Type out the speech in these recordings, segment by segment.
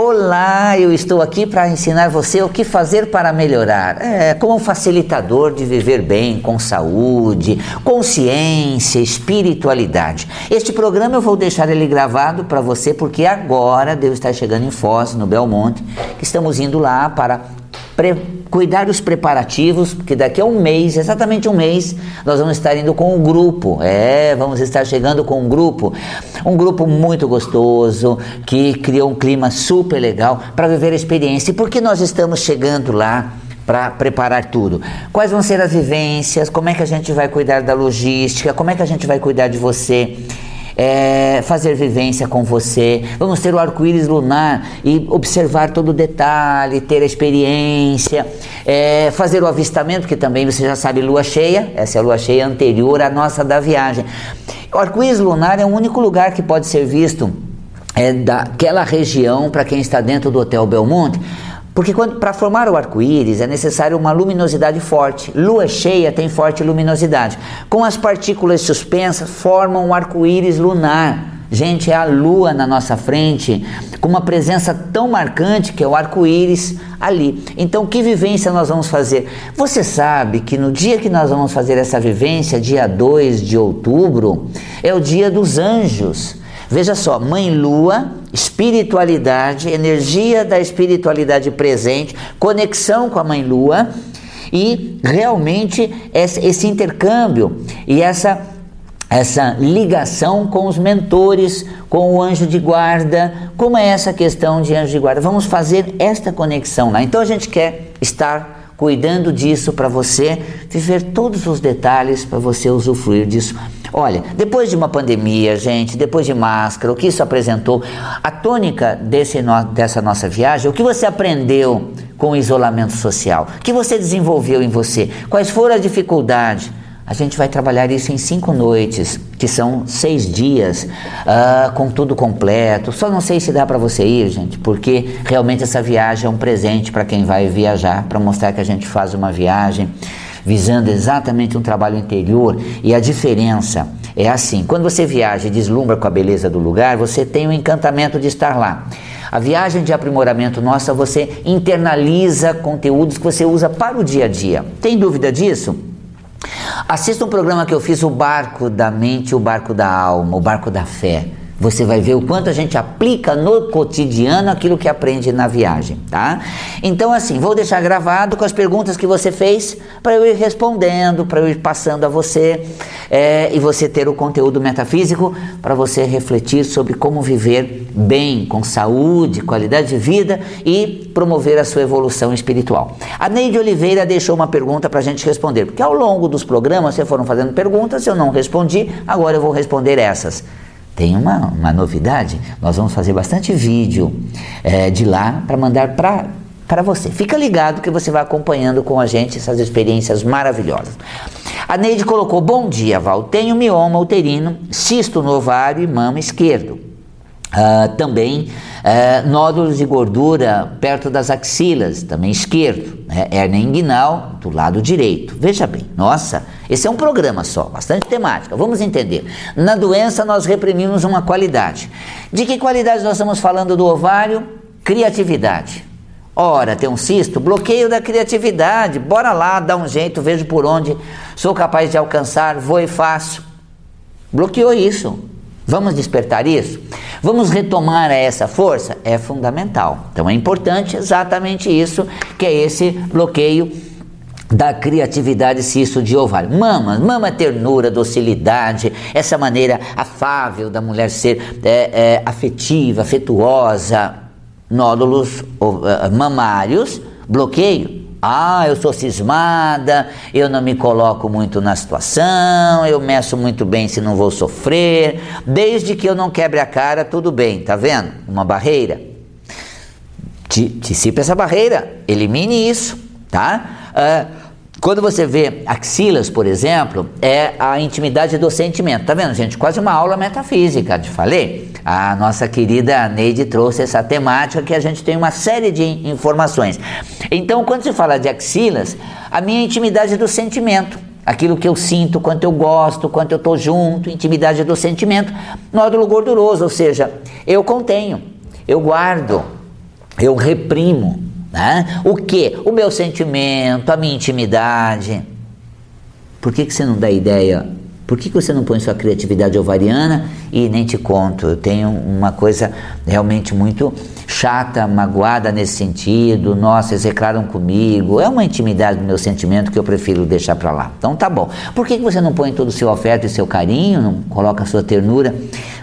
Olá, eu estou aqui para ensinar você o que fazer para melhorar. É, como facilitador de viver bem, com saúde, consciência, espiritualidade. Este programa eu vou deixar ele gravado para você porque agora Deus está chegando em Foz, no Belmonte, estamos indo lá para cuidar dos preparativos, porque daqui a um mês, exatamente um mês, nós vamos estar indo com um grupo. É, vamos estar chegando com um grupo, um grupo muito gostoso, que criou um clima super legal para viver a experiência. E por que nós estamos chegando lá? para preparar tudo. Quais vão ser as vivências? Como é que a gente vai cuidar da logística? Como é que a gente vai cuidar de você? É, fazer vivência com você. Vamos ter o arco-íris lunar e observar todo o detalhe, ter a experiência, é, fazer o avistamento, que também você já sabe, lua cheia, essa é a lua cheia anterior à nossa da viagem. O arco-íris lunar é o único lugar que pode ser visto é, daquela região para quem está dentro do Hotel Belmonte porque para formar o arco-íris é necessário uma luminosidade forte. Lua cheia tem forte luminosidade. Com as partículas suspensas, formam um arco-íris lunar. Gente, é a lua na nossa frente, com uma presença tão marcante que é o arco-íris ali. Então, que vivência nós vamos fazer? Você sabe que no dia que nós vamos fazer essa vivência, dia 2 de outubro, é o dia dos anjos. Veja só, Mãe Lua, espiritualidade, energia da espiritualidade presente, conexão com a Mãe Lua e realmente esse intercâmbio e essa essa ligação com os mentores, com o anjo de guarda, como é essa questão de anjo de guarda? Vamos fazer esta conexão lá. Então a gente quer estar cuidando disso para você viver todos os detalhes para você usufruir disso. Olha, depois de uma pandemia, gente, depois de máscara, o que isso apresentou, a tônica desse no, dessa nossa viagem, o que você aprendeu com o isolamento social, o que você desenvolveu em você, quais foram as dificuldades, a gente vai trabalhar isso em cinco noites, que são seis dias, uh, com tudo completo. Só não sei se dá para você ir, gente, porque realmente essa viagem é um presente para quem vai viajar, para mostrar que a gente faz uma viagem visando exatamente um trabalho interior. E a diferença é assim: quando você viaja e deslumbra com a beleza do lugar, você tem o encantamento de estar lá. A viagem de aprimoramento nossa, você internaliza conteúdos que você usa para o dia a dia. Tem dúvida disso? Assista um programa que eu fiz, O Barco da Mente, o Barco da Alma, o Barco da Fé. Você vai ver o quanto a gente aplica no cotidiano aquilo que aprende na viagem, tá? Então, assim, vou deixar gravado com as perguntas que você fez para eu ir respondendo, para eu ir passando a você é, e você ter o conteúdo metafísico para você refletir sobre como viver bem, com saúde, qualidade de vida e promover a sua evolução espiritual. A Neide Oliveira deixou uma pergunta para a gente responder, porque ao longo dos programas você foram fazendo perguntas, eu não respondi, agora eu vou responder essas tem uma, uma novidade. Nós vamos fazer bastante vídeo é, de lá para mandar para você. Fica ligado que você vai acompanhando com a gente essas experiências maravilhosas. A Neide colocou: Bom dia, Val. Tenho mioma uterino, cisto no ovário e mama esquerdo. Uh, também uh, nódulos de gordura perto das axilas, também esquerdo, né? inguinal do lado direito. Veja bem, nossa, esse é um programa só, bastante temática. Vamos entender. Na doença nós reprimimos uma qualidade. De que qualidade nós estamos falando do ovário? Criatividade. Ora, tem um cisto, bloqueio da criatividade. Bora lá, dá um jeito, vejo por onde sou capaz de alcançar, vou e faço. Bloqueou isso. Vamos despertar isso? Vamos retomar essa força? É fundamental. Então é importante exatamente isso, que é esse bloqueio da criatividade cisto de ovário. Mama, mama ternura, docilidade, essa maneira afável da mulher ser é, é, afetiva, afetuosa, nódulos uh, mamários, bloqueio. Ah, eu sou cismada, eu não me coloco muito na situação, eu meço muito bem se não vou sofrer. Desde que eu não quebre a cara, tudo bem, tá vendo? Uma barreira. Dissipe essa barreira, elimine isso, tá? Uh, quando você vê axilas, por exemplo, é a intimidade do sentimento. Tá vendo, gente? Quase uma aula metafísica, te falei. A nossa querida Neide trouxe essa temática que a gente tem uma série de informações. Então, quando se fala de axilas, a minha intimidade do sentimento, aquilo que eu sinto, quanto eu gosto, quanto eu estou junto, intimidade do sentimento, nódulo gorduroso, ou seja, eu contenho, eu guardo, eu reprimo. Né? O que? O meu sentimento, a minha intimidade. Por que, que você não dá ideia por que, que você não põe sua criatividade ovariana e nem te conto? Eu tenho uma coisa realmente muito chata, magoada nesse sentido. Nossa, eles reclaram comigo. É uma intimidade do meu sentimento que eu prefiro deixar para lá. Então tá bom. Por que, que você não põe todo o seu afeto e seu carinho, não coloca a sua ternura?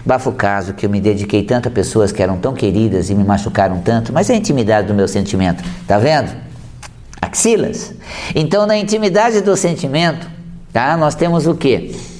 Bafo caso que eu me dediquei tanto a pessoas que eram tão queridas e me machucaram tanto, mas é a intimidade do meu sentimento. Tá vendo? Axilas. Então, na intimidade do sentimento, tá? Nós temos o que?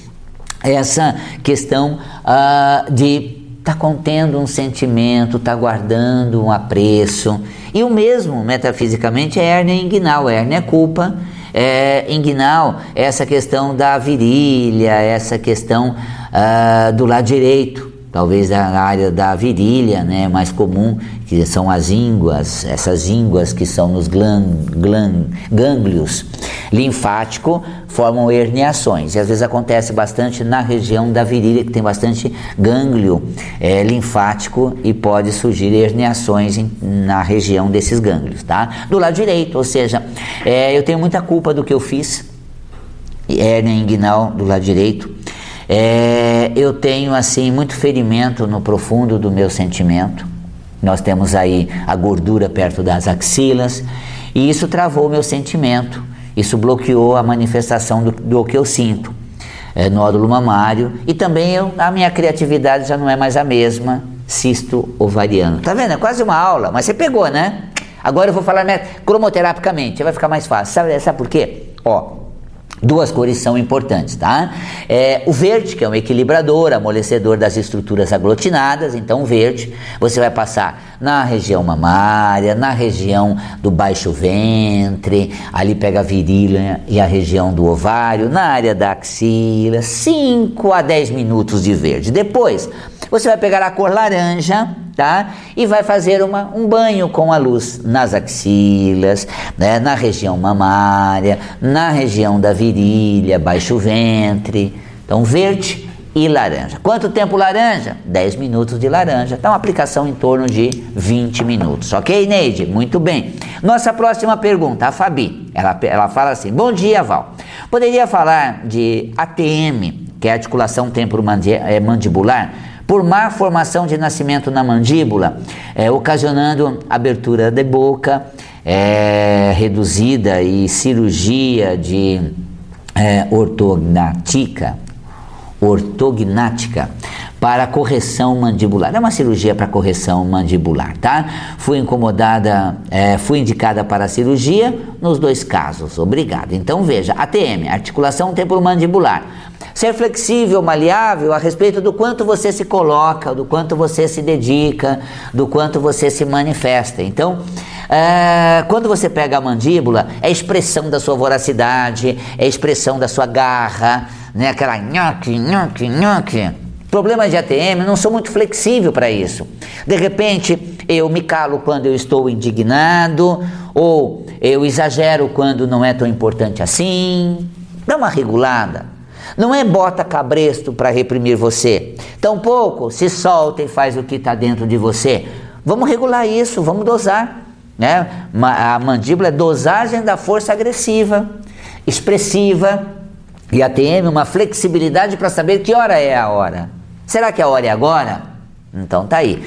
Essa questão uh, de tá contendo um sentimento, tá guardando um apreço. E o mesmo, metafisicamente, é hérnia inguinal. Hérnia é culpa, é, inguinal é essa questão da virilha, essa questão uh, do lado direito talvez da área da virilha, né, mais comum, que são as ínguas, essas ínguas que são nos glan, glan, gânglios linfático, formam herniações. E às vezes acontece bastante na região da virilha, que tem bastante gânglio é, linfático e pode surgir herniações em, na região desses gânglios, tá? Do lado direito, ou seja, é, eu tenho muita culpa do que eu fiz, hérnia inguinal do lado direito, é, eu tenho assim muito ferimento no profundo do meu sentimento. Nós temos aí a gordura perto das axilas e isso travou o meu sentimento. Isso bloqueou a manifestação do, do que eu sinto. É, nódulo mamário e também eu, a minha criatividade já não é mais a mesma. Cisto ovariano. Tá vendo? É quase uma aula, mas você pegou, né? Agora eu vou falar né, cromoterapicamente, vai ficar mais fácil. Sabe, sabe por quê? Ó, Duas cores são importantes, tá? É, o verde, que é um equilibrador, amolecedor das estruturas aglutinadas, então verde você vai passar na região mamária, na região do baixo ventre, ali pega a virilha e a região do ovário, na área da axila, 5 a 10 minutos de verde. Depois, você vai pegar a cor laranja, tá? E vai fazer uma, um banho com a luz nas axilas, né? na região mamária, na região da virilha, baixo ventre. Então, verde e laranja. Quanto tempo laranja? 10 minutos de laranja. Então, aplicação em torno de 20 minutos. Ok, Neide? Muito bem. Nossa próxima pergunta, a Fabi. Ela, ela fala assim: Bom dia, Val. Poderia falar de ATM, que é articulação temporomandibular? por má formação de nascimento na mandíbula, é, ocasionando abertura de boca é, reduzida e cirurgia de é, ortognática, ortognática para correção mandibular. É uma cirurgia para correção mandibular, tá? Fui incomodada, é, fui indicada para a cirurgia nos dois casos. Obrigado. Então veja, ATM, articulação temporomandibular Ser flexível, maleável a respeito do quanto você se coloca, do quanto você se dedica, do quanto você se manifesta. Então, é, quando você pega a mandíbula, é expressão da sua voracidade, é expressão da sua garra, né? aquela nhoque, nhoque, nhoque. Problema de ATM, não sou muito flexível para isso. De repente, eu me calo quando eu estou indignado, ou eu exagero quando não é tão importante assim. Dá uma regulada. Não é bota cabresto para reprimir você. Tampouco se solta e faz o que está dentro de você. Vamos regular isso, vamos dosar. Né? A mandíbula é dosagem da força agressiva, expressiva, e a TM uma flexibilidade para saber que hora é a hora. Será que a hora é agora? Então tá aí.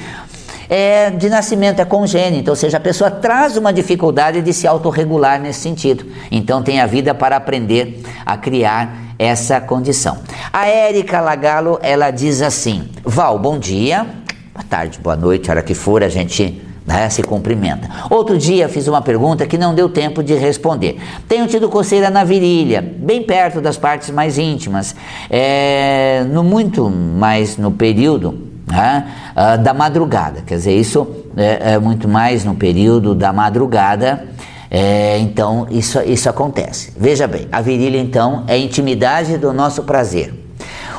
É de nascimento, é congênito, ou seja, a pessoa traz uma dificuldade de se autorregular nesse sentido. Então tem a vida para aprender a criar essa condição. A Érica Lagalo, ela diz assim: Val, bom dia, boa tarde, boa noite, hora que for, a gente né, se cumprimenta. Outro dia fiz uma pergunta que não deu tempo de responder. Tenho tido coceira na virilha, bem perto das partes mais íntimas, é, no muito mais no período né, uh, da madrugada. Quer dizer, isso é, é muito mais no período da madrugada é, então, isso, isso acontece. Veja bem, a virilha, então, é a intimidade do nosso prazer.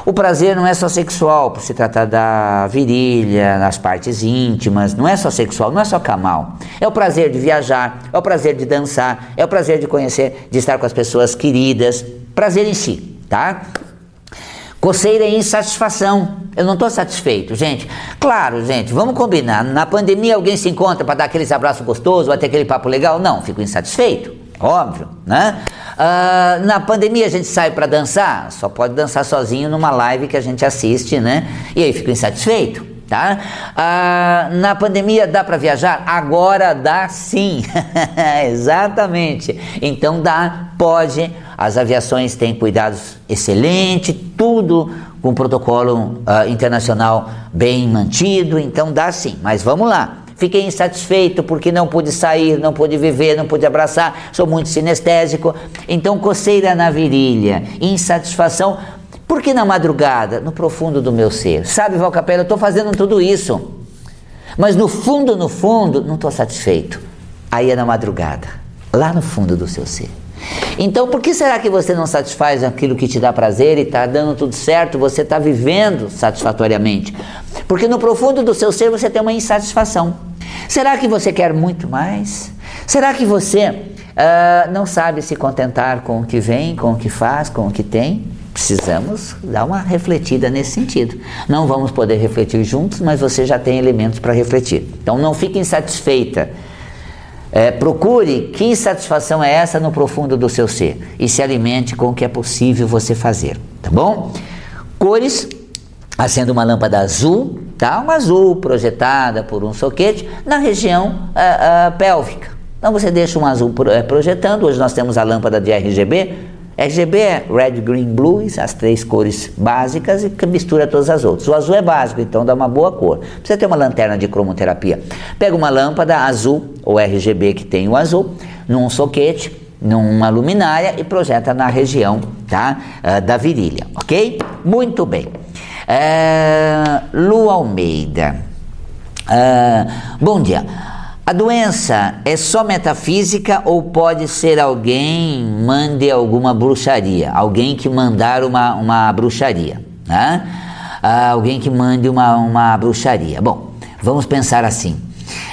O prazer não é só sexual, por se tratar da virilha, nas partes íntimas, não é só sexual, não é só camal. É o prazer de viajar, é o prazer de dançar, é o prazer de conhecer, de estar com as pessoas queridas, prazer em si, tá? Coceira e insatisfação. Eu não estou satisfeito, gente. Claro, gente, vamos combinar. Na pandemia alguém se encontra para dar aqueles abraços gostosos, vai ter aquele papo legal? Não, fico insatisfeito. Óbvio, né? Uh, na pandemia a gente sai para dançar, só pode dançar sozinho numa live que a gente assiste, né? E aí fico insatisfeito, tá? Uh, na pandemia dá para viajar? Agora dá sim, exatamente. Então dá, pode. As aviações têm cuidados excelentes, tudo com protocolo uh, internacional bem mantido, então dá sim. Mas vamos lá. Fiquei insatisfeito porque não pude sair, não pude viver, não pude abraçar, sou muito sinestésico. Então, coceira na virilha, insatisfação. Por que na madrugada? No profundo do meu ser. Sabe, Valcapela, eu estou fazendo tudo isso. Mas no fundo, no fundo, não estou satisfeito. Aí é na madrugada, lá no fundo do seu ser. Então, por que será que você não satisfaz aquilo que te dá prazer e está dando tudo certo, você está vivendo satisfatoriamente? Porque no profundo do seu ser você tem uma insatisfação. Será que você quer muito mais? Será que você uh, não sabe se contentar com o que vem, com o que faz, com o que tem? Precisamos dar uma refletida nesse sentido. Não vamos poder refletir juntos, mas você já tem elementos para refletir. Então não fique insatisfeita é, procure que insatisfação é essa no profundo do seu ser e se alimente com o que é possível você fazer, tá bom? Cores, acenda uma lâmpada azul, tá? Uma azul projetada por um soquete na região uh, uh, pélvica. Então você deixa um azul eh, projetando. Hoje nós temos a lâmpada de RGB RGB é Red, Green, Blue, as três cores básicas e que mistura todas as outras. O azul é básico, então dá uma boa cor. Precisa ter uma lanterna de cromoterapia. Pega uma lâmpada azul, ou RGB que tem o azul, num soquete, numa luminária e projeta na região tá? Uh, da virilha, ok? Muito bem. Uh, Lu Almeida. Uh, bom dia. A doença é só metafísica ou pode ser alguém mande alguma bruxaria? Alguém que mandar uma, uma bruxaria, né? Ah, alguém que mande uma, uma bruxaria. Bom, vamos pensar assim.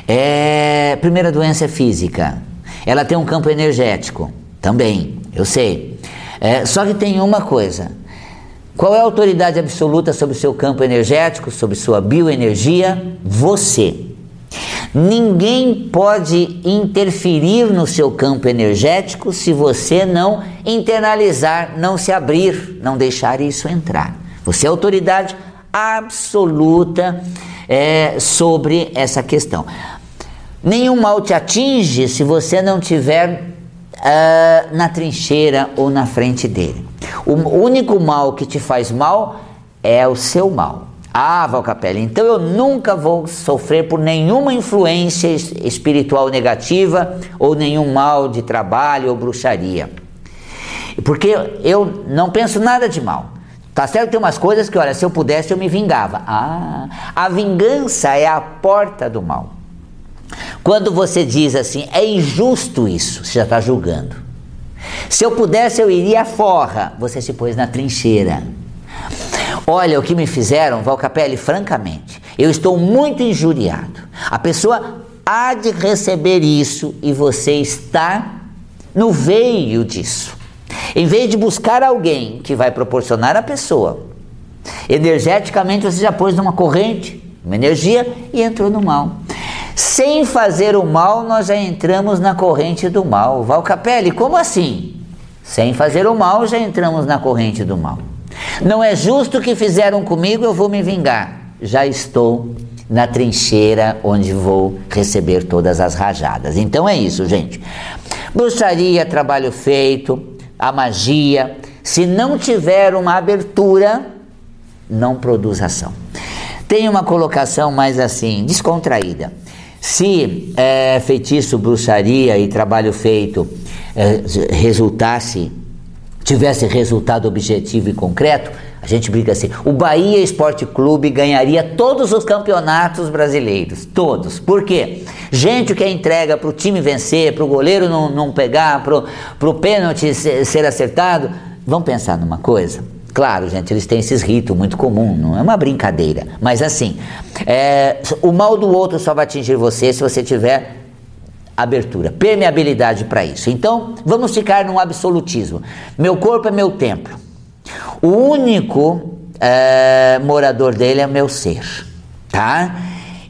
É, primeira doença é física. Ela tem um campo energético também, eu sei. É, só que tem uma coisa. Qual é a autoridade absoluta sobre o seu campo energético, sobre sua bioenergia? Você. Ninguém pode interferir no seu campo energético se você não internalizar, não se abrir, não deixar isso entrar. Você é autoridade absoluta é, sobre essa questão. Nenhum mal te atinge se você não tiver uh, na trincheira ou na frente dele. O único mal que te faz mal é o seu mal. Ah, Valcapelli, então eu nunca vou sofrer por nenhuma influência espiritual negativa ou nenhum mal de trabalho ou bruxaria. Porque eu não penso nada de mal. Tá certo? Tem umas coisas que, olha, se eu pudesse eu me vingava. Ah, a vingança é a porta do mal. Quando você diz assim, é injusto isso, você já está julgando. Se eu pudesse eu iria forra, você se pôs na trincheira. Olha o que me fizeram, Valcapelli, francamente, eu estou muito injuriado. A pessoa há de receber isso e você está no veio disso. Em vez de buscar alguém que vai proporcionar a pessoa, energeticamente você já pôs numa corrente, uma energia e entrou no mal. Sem fazer o mal, nós já entramos na corrente do mal. Valcapelli, como assim? Sem fazer o mal, já entramos na corrente do mal. Não é justo o que fizeram comigo, eu vou me vingar. Já estou na trincheira onde vou receber todas as rajadas. Então é isso, gente. Bruxaria, trabalho feito, a magia, se não tiver uma abertura, não produz ação. Tem uma colocação mais assim, descontraída. Se é, feitiço, bruxaria e trabalho feito é, resultasse tivesse resultado objetivo e concreto, a gente briga assim: o Bahia Esporte Clube ganharia todos os campeonatos brasileiros. Todos. Por quê? Gente que é entrega para o time vencer, para o goleiro não, não pegar, para o pênalti ser, ser acertado. Vamos pensar numa coisa? Claro, gente, eles têm esses ritos muito comum, não é uma brincadeira. Mas assim, é, o mal do outro só vai atingir você se você tiver abertura, permeabilidade para isso. Então, vamos ficar num absolutismo. Meu corpo é meu templo. O único é, morador dele é meu ser, tá?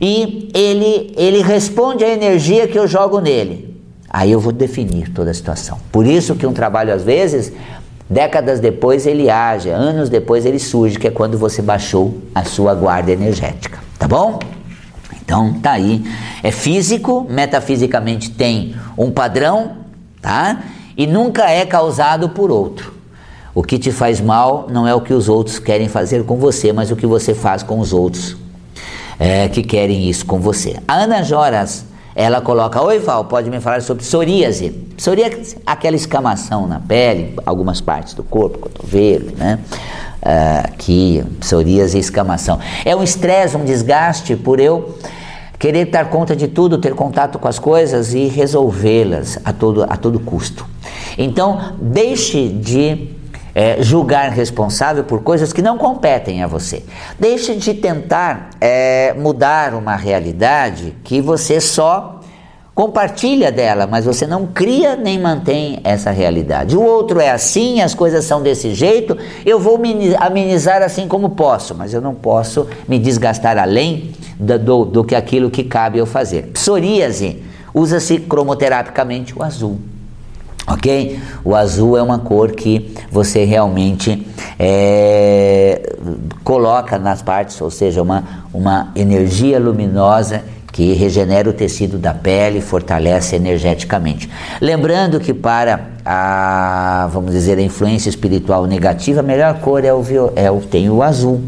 E ele, ele responde à energia que eu jogo nele. Aí eu vou definir toda a situação. Por isso que um trabalho, às vezes, décadas depois ele age, anos depois ele surge, que é quando você baixou a sua guarda energética. Tá bom? Então tá aí. É físico, metafisicamente tem um padrão, tá? E nunca é causado por outro. O que te faz mal não é o que os outros querem fazer com você, mas o que você faz com os outros é, que querem isso com você. A Ana Joras ela coloca: Oi, Val, pode me falar sobre psoríase? Psoríase é aquela escamação na pele, algumas partes do corpo, cotovelo, né? Uh, aqui, psoríase e escamação. É um estresse, um desgaste por eu querer dar conta de tudo, ter contato com as coisas e resolvê-las a todo, a todo custo. Então, deixe de é, julgar responsável por coisas que não competem a você. Deixe de tentar é, mudar uma realidade que você só compartilha dela, mas você não cria nem mantém essa realidade. O outro é assim, as coisas são desse jeito, eu vou amenizar assim como posso, mas eu não posso me desgastar além do, do, do que aquilo que cabe eu fazer. Psoríase usa-se cromoterapicamente o azul ok? O azul é uma cor que você realmente é, coloca nas partes, ou seja, uma, uma energia luminosa que regenera o tecido da pele, fortalece energeticamente. Lembrando que para a, vamos dizer, a influência espiritual negativa, a melhor cor é o, é o tem o azul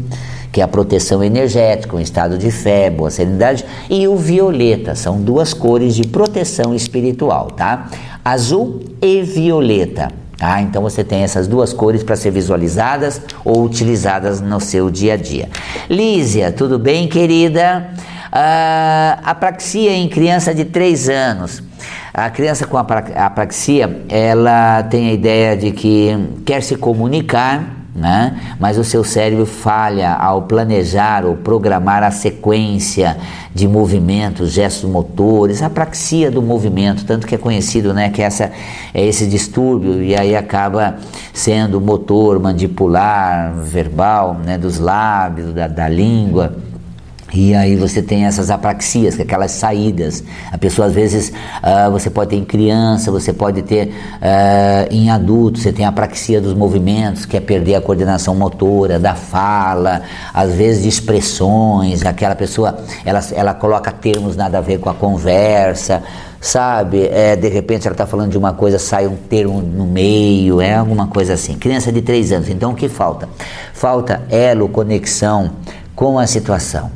que é a proteção energética, um estado de fé, boa serenidade, e o violeta, são duas cores de proteção espiritual, tá? Azul e violeta. Tá? Então você tem essas duas cores para ser visualizadas ou utilizadas no seu dia a dia. Lísia, tudo bem, querida? Ah, apraxia em criança de 3 anos. A criança com apraxia, ela tem a ideia de que quer se comunicar, né? mas o seu cérebro falha ao planejar ou programar a sequência de movimentos, gestos motores, a apraxia do movimento, tanto que é conhecido né, que essa, é esse distúrbio e aí acaba sendo motor mandibular, verbal, né, dos lábios, da, da língua. E aí você tem essas apraxias, é aquelas saídas. A pessoa às vezes uh, você pode ter em criança, você pode ter uh, em adulto, você tem a apraxia dos movimentos, que é perder a coordenação motora, da fala, às vezes de expressões, aquela pessoa ela, ela coloca termos nada a ver com a conversa, sabe? É, de repente ela está falando de uma coisa, sai um termo no meio, é alguma coisa assim. Criança de 3 anos, então o que falta? Falta elo, conexão com a situação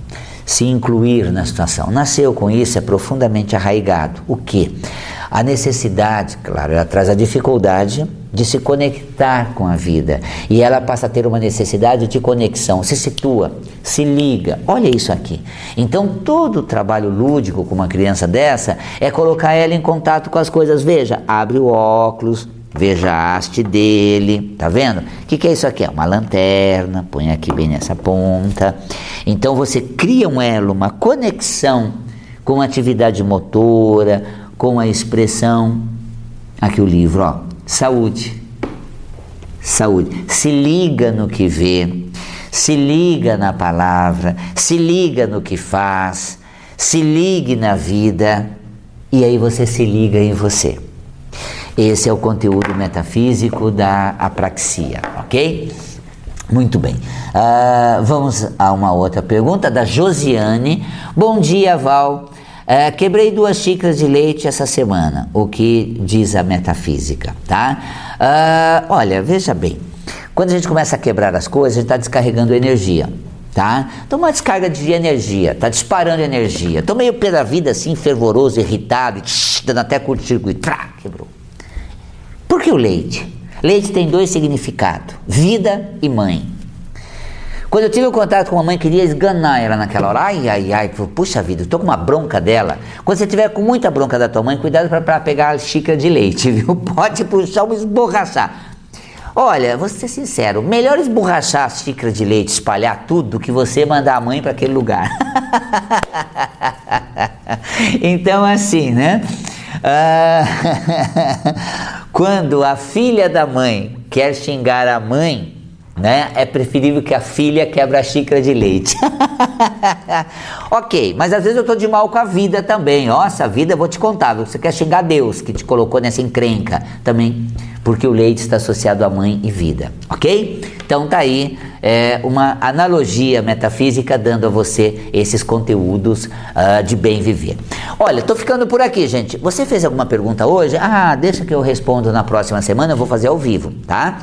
se incluir na situação. Nasceu com isso, é profundamente arraigado. O que? A necessidade, claro, ela traz a dificuldade de se conectar com a vida. E ela passa a ter uma necessidade de conexão, se situa, se liga. Olha isso aqui. Então, todo o trabalho lúdico com uma criança dessa é colocar ela em contato com as coisas. Veja, abre o óculos, Veja a haste dele, tá vendo? O que, que é isso aqui? É uma lanterna, põe aqui bem nessa ponta. Então você cria um elo, uma conexão com a atividade motora, com a expressão. Aqui o livro, ó. Saúde. Saúde. Se liga no que vê, se liga na palavra, se liga no que faz, se ligue na vida e aí você se liga em você. Esse é o conteúdo metafísico da apraxia, ok? Muito bem. Uh, vamos a uma outra pergunta da Josiane. Bom dia, Val. Uh, quebrei duas xícaras de leite essa semana. O que diz a metafísica, tá? Uh, olha, veja bem. Quando a gente começa a quebrar as coisas, a gente está descarregando energia tá? Então uma descarga de energia, tá disparando energia. Tô meio pé da vida assim, fervoroso, irritado, tsh, dando até curto-circuito, quebrou. Por que o leite? Leite tem dois significados: vida e mãe. Quando eu tive o contato com a mãe, queria esganar ela naquela hora. Ai, ai, ai, puxa vida, eu tô com uma bronca dela. Quando você tiver com muita bronca da tua mãe, cuidado para pegar a xícara de leite, viu? Pode puxar ou esborrachar. Olha, vou ser sincero, melhor esborrachar a xícara de leite, espalhar tudo, do que você mandar a mãe para aquele lugar. então, assim, né? Ah, quando a filha da mãe quer xingar a mãe, né? É preferível que a filha quebre a xícara de leite. ok, mas às vezes eu estou de mal com a vida também. Nossa, a vida, vou te contar, você quer xingar Deus que te colocou nessa encrenca também, porque o leite está associado a mãe e vida, ok? Então tá aí é, uma analogia metafísica dando a você esses conteúdos uh, de bem viver. Olha, tô ficando por aqui, gente. Você fez alguma pergunta hoje? Ah, deixa que eu respondo na próxima semana, eu vou fazer ao vivo, tá?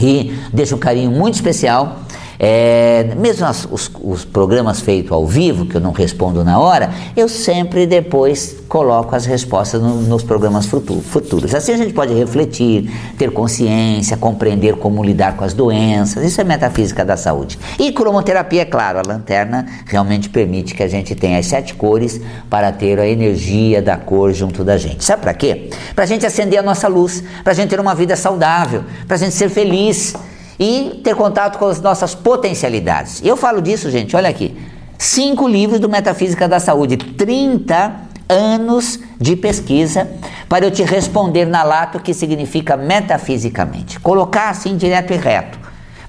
E deixo um carinho muito especial é, mesmo as, os, os, programas feitos ao vivo, que eu não respondo na hora, eu sempre depois coloco as respostas no, nos programas futuros. Assim a gente pode refletir, ter consciência, compreender como lidar com as doenças. Isso é metafísica da saúde. E cromoterapia, é claro, a lanterna realmente permite que a gente tenha as sete cores para ter a energia da cor junto da gente. Sabe para quê? Para a gente acender a nossa luz, para a gente ter uma vida saudável, para a gente ser feliz e ter contato com as nossas potencialidades. Eu falo disso, gente, olha aqui. Cinco livros do Metafísica da Saúde, 30 anos de pesquisa para eu te responder na lata o que significa metafisicamente. Colocar assim direto e reto.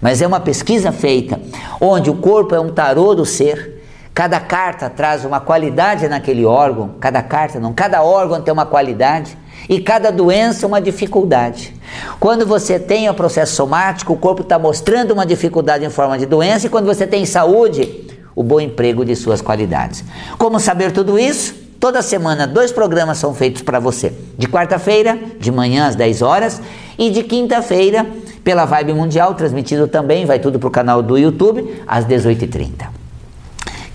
Mas é uma pesquisa feita onde o corpo é um tarô do ser, cada carta traz uma qualidade naquele órgão, cada carta não, cada órgão tem uma qualidade e cada doença uma dificuldade. Quando você tem o processo somático, o corpo está mostrando uma dificuldade em forma de doença, e quando você tem saúde, o bom emprego de suas qualidades. Como saber tudo isso? Toda semana, dois programas são feitos para você. De quarta-feira, de manhã às 10 horas, e de quinta-feira, pela Vibe Mundial, transmitido também, vai tudo para o canal do YouTube, às 18h30.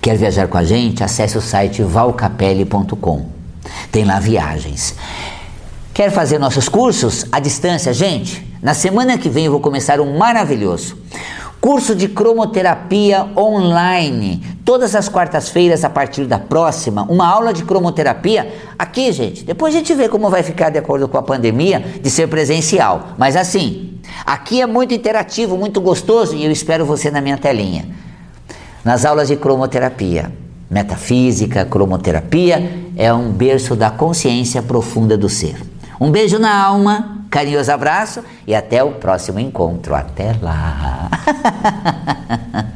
Quer viajar com a gente? Acesse o site valcapelli.com. Tem lá viagens. Quer fazer nossos cursos à distância, gente? Na semana que vem eu vou começar um maravilhoso curso de cromoterapia online. Todas as quartas-feiras, a partir da próxima, uma aula de cromoterapia aqui, gente. Depois a gente vê como vai ficar de acordo com a pandemia de ser presencial. Mas assim, aqui é muito interativo, muito gostoso e eu espero você na minha telinha. Nas aulas de cromoterapia, metafísica, cromoterapia é um berço da consciência profunda do ser. Um beijo na alma, carinhoso abraço e até o próximo encontro. Até lá!